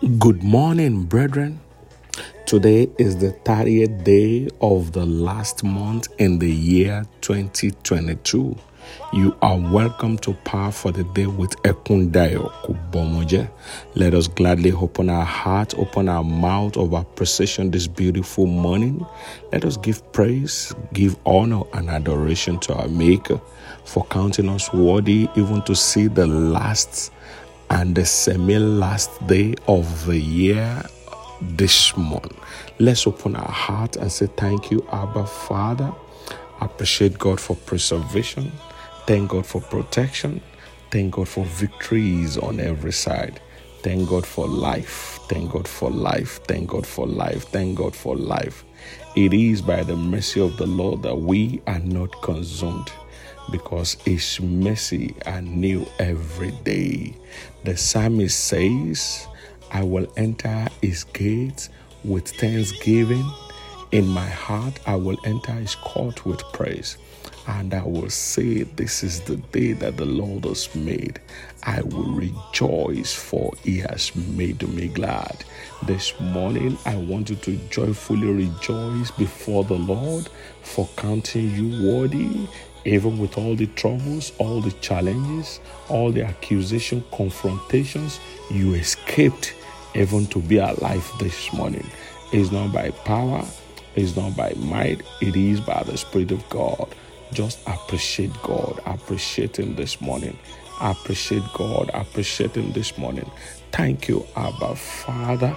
Good morning, brethren. Today is the 30th day of the last month in the year 2022. You are welcome to Power for the Day with Ekundayo Kubomoje. Let us gladly open our heart, open our mouth of appreciation this beautiful morning. Let us give praise, give honor and adoration to our Maker for counting us worthy even to see the last and the semi last day of the year this month. Let's open our heart and say, Thank you, Abba Father. Appreciate God for preservation. Thank God for protection. Thank God for victories on every side. Thank God for life. Thank God for life. Thank God for life. Thank God for life. It is by the mercy of the Lord that we are not consumed because his mercy are new every day. The psalmist says, I will enter his gates with thanksgiving. In my heart, I will enter his court with praise. And I will say, This is the day that the Lord has made. I will rejoice, for he has made me glad. This morning, I want you to joyfully rejoice before the Lord for counting you worthy even with all the troubles, all the challenges, all the accusation, confrontations, you escaped even to be alive this morning. It's not by power, it's not by might, it is by the Spirit of God. Just appreciate God, appreciate Him this morning. Appreciate God, appreciate Him this morning. Thank you, Abba Father.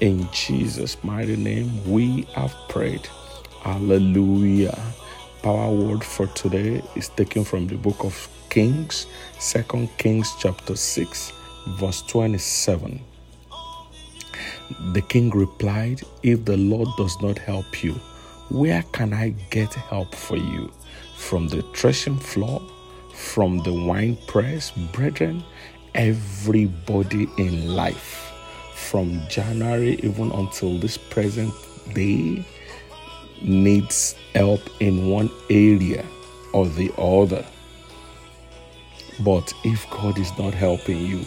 In Jesus' mighty name, we have prayed. Hallelujah. Power word for today is taken from the book of Kings, Second Kings chapter 6, verse 27. The king replied, If the Lord does not help you, where can I get help for you? From the threshing floor, from the wine press, brethren, everybody in life, from January even until this present day, needs help in one area or the other. But if God is not helping you,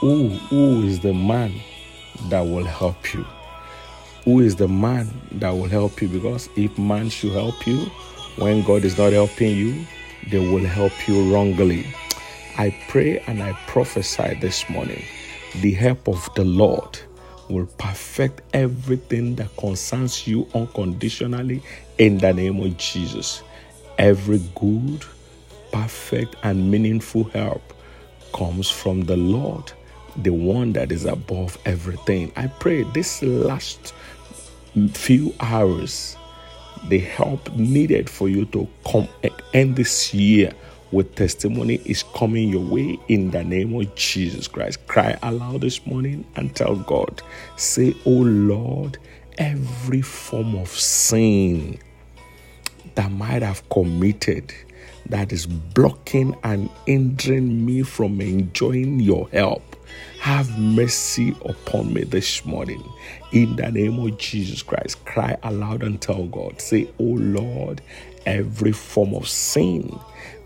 who, who is the man that will help you? Who is the man that will help you? Because if man should help you, when God is not helping you, they will help you wrongly. I pray and I prophesy this morning the help of the Lord will perfect everything that concerns you unconditionally in the name of Jesus. Every good, perfect, and meaningful help comes from the Lord, the one that is above everything. I pray this last few hours, the help needed for you to come end this year with testimony is coming your way in the name of Jesus Christ. Cry aloud this morning and tell God, say, Oh Lord, every form of sin that might have committed that is blocking and hindering me from enjoying your help. Have mercy upon me this morning. In the name of Jesus Christ, cry aloud and tell God, say, Oh Lord, every form of sin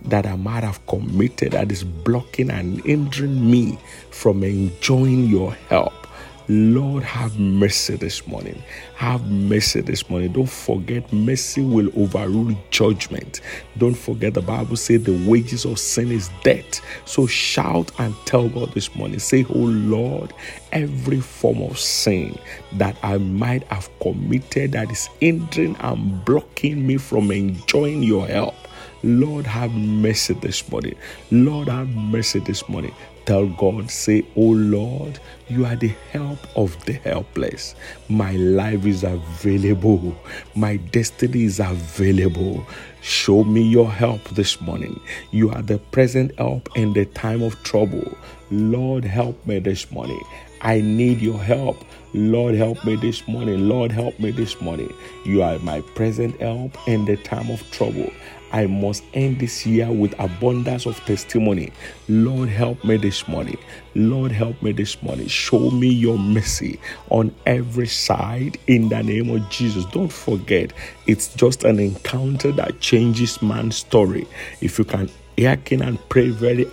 that I might have committed that is blocking and hindering me from enjoying your help. Lord, have mercy this morning. Have mercy this morning. Don't forget, mercy will overrule judgment. Don't forget, the Bible says the wages of sin is death. So shout and tell God this morning. Say, Oh Lord, every form of sin that I might have committed that is hindering and blocking me from enjoying your help. Lord, have mercy this morning. Lord, have mercy this morning. Tell God, say, Oh Lord, you are the help of the helpless. My life is available. My destiny is available. Show me your help this morning. You are the present help in the time of trouble. Lord, help me this morning. I need your help. Lord, help me this morning. Lord, help me this morning. You are my present help in the time of trouble. I must end this year with abundance of testimony. Lord, help me this morning. Lord, help me this morning. Show me your mercy on every side in the name of Jesus. Don't forget, it's just an encounter that changes man's story. If you can hearken and pray very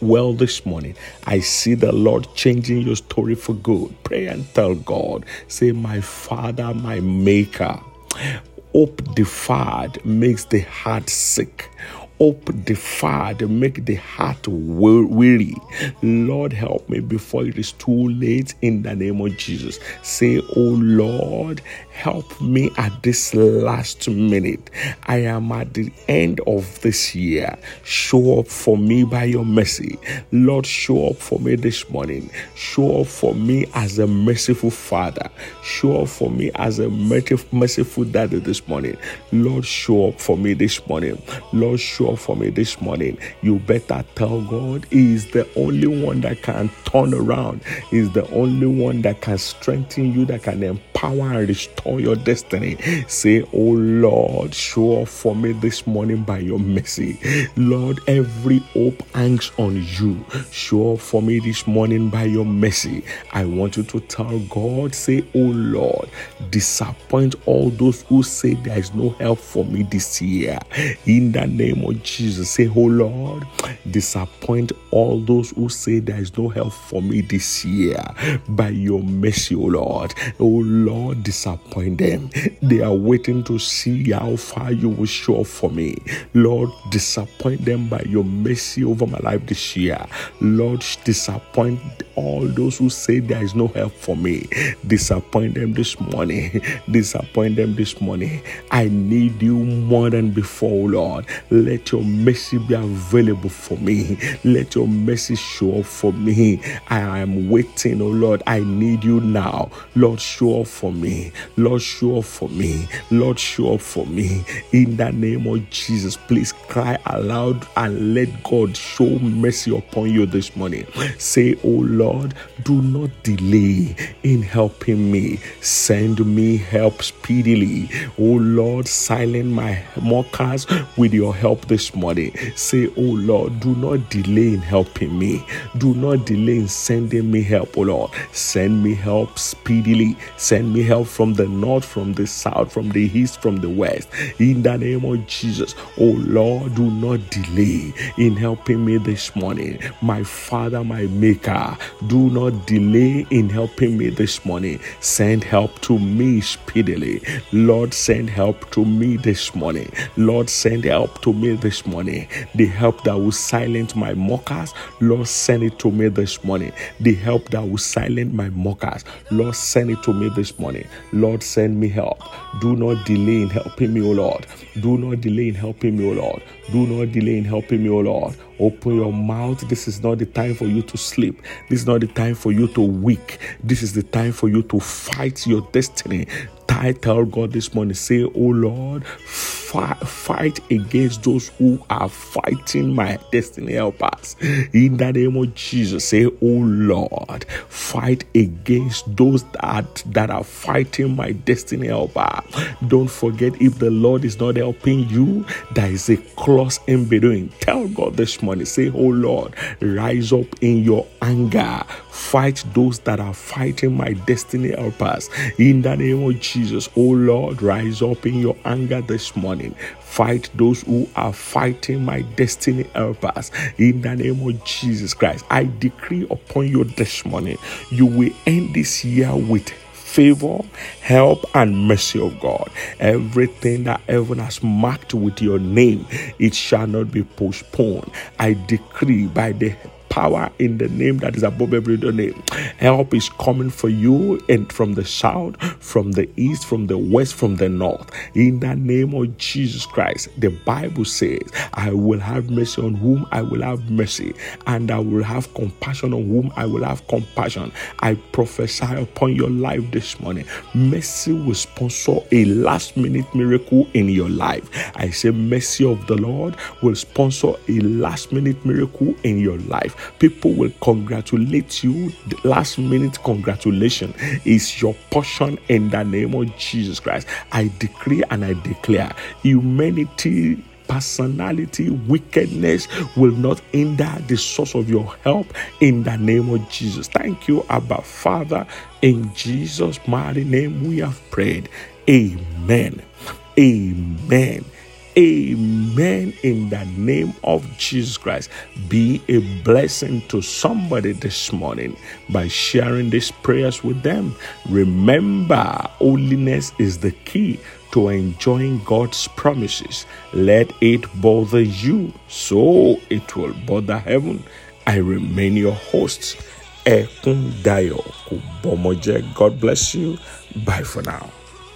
well this morning. I see the Lord changing your story for good. Pray and tell God, say, My Father, my Maker. Hope deferred makes the heart sick hope deferred make the heart weary. Lord, help me before it is too late in the name of Jesus. Say, Oh Lord, help me at this last minute. I am at the end of this year. Show up for me by your mercy. Lord, show up for me this morning. Show up for me as a merciful Father. Show up for me as a merciful daddy this morning. Lord, show up for me this morning. Lord, show for me this morning, you better tell God He is the only one that can turn around. He's the only one that can strengthen you, that can empower and restore your destiny. Say, Oh Lord, show up for me this morning by your mercy. Lord, every hope hangs on you. Show up for me this morning by your mercy. I want you to tell God, say, Oh Lord, disappoint all those who say there is no help for me this year. In the name of Jesus, say, Oh Lord, disappoint all those who say there is no help for me this year by your mercy, oh Lord. Oh Lord, disappoint them. They are waiting to see how far you will show for me. Lord, disappoint them by your mercy over my life this year. Lord, disappoint all those who say there is no help for me. Disappoint them this morning. Disappoint them this morning. I need you more than before, Lord. Let your mercy be available for me. Let your mercy show up for me. I am waiting, oh Lord. I need you now. Lord, show up for me. Lord, show up for me. Lord, show up for me. In the name of Jesus, please cry aloud and let God show mercy upon you this morning. Say, Oh Lord, do not delay in helping me. Send me help speedily. Oh Lord, silence my mockers with your help this morning. Say, Oh Lord, do not delay in helping me. Do not delay in sending me help, oh Lord. Send me help speedily. Send me help from the north, from the south, from the east, from the west. In the name of Jesus, oh Lord, do not delay in helping me this morning. My Father, my Maker, do not delay in helping me this morning. Send help to me speedily. Lord, send help to me this morning. Lord, send help to me this morning. The help that will silence my mockers, Lord, send it to me this morning. The help that will silence my mockers, Lord, send it to me this morning. Lord, send me help. Do not delay in helping me, O Lord. Do not delay in helping me, O Lord. Do not delay in helping me, O Lord. Open your mouth. This is not the time for you to sleep. This is not the time for you to weak. This is the time for you to fight your destiny. I tell God this morning, say, Oh Lord, fight, fight against those who are fighting my destiny helpers. In the name of Jesus, say, Oh Lord, fight against those that, that are fighting my destiny helper. Don't forget, if the Lord is not helping you, there is a cross in between. Tell God this morning, say, Oh Lord, rise up in your anger. Fight those that are fighting my destiny helpers. In the name of Jesus, oh Lord, rise up in your anger this morning. Fight those who are fighting my destiny helpers. In the name of Jesus Christ, I decree upon you this morning, you will end this year with favor, help, and mercy of God. Everything that heaven has marked with your name, it shall not be postponed. I decree by the power in the name that is above every other name. Help is coming for you and from the south, from the east, from the west, from the north. In the name of Jesus Christ, the Bible says, I will have mercy on whom I will have mercy, and I will have compassion on whom I will have compassion. I prophesy upon your life this morning. Mercy will sponsor a last minute miracle in your life. I say, mercy of the Lord will sponsor a last minute miracle in your life. People will congratulate you. Last minute congratulation is your portion in the name of Jesus Christ. I decree and I declare humanity personality, wickedness will not hinder the source of your help in the name of Jesus. Thank you, Abba Father. In Jesus' mighty name we have prayed. Amen. Amen. Amen. In the name of Jesus Christ, be a blessing to somebody this morning by sharing these prayers with them. Remember, holiness is the key to enjoying God's promises. Let it bother you so it will bother heaven. I remain your host, Ekun Dayo God bless you. Bye for now.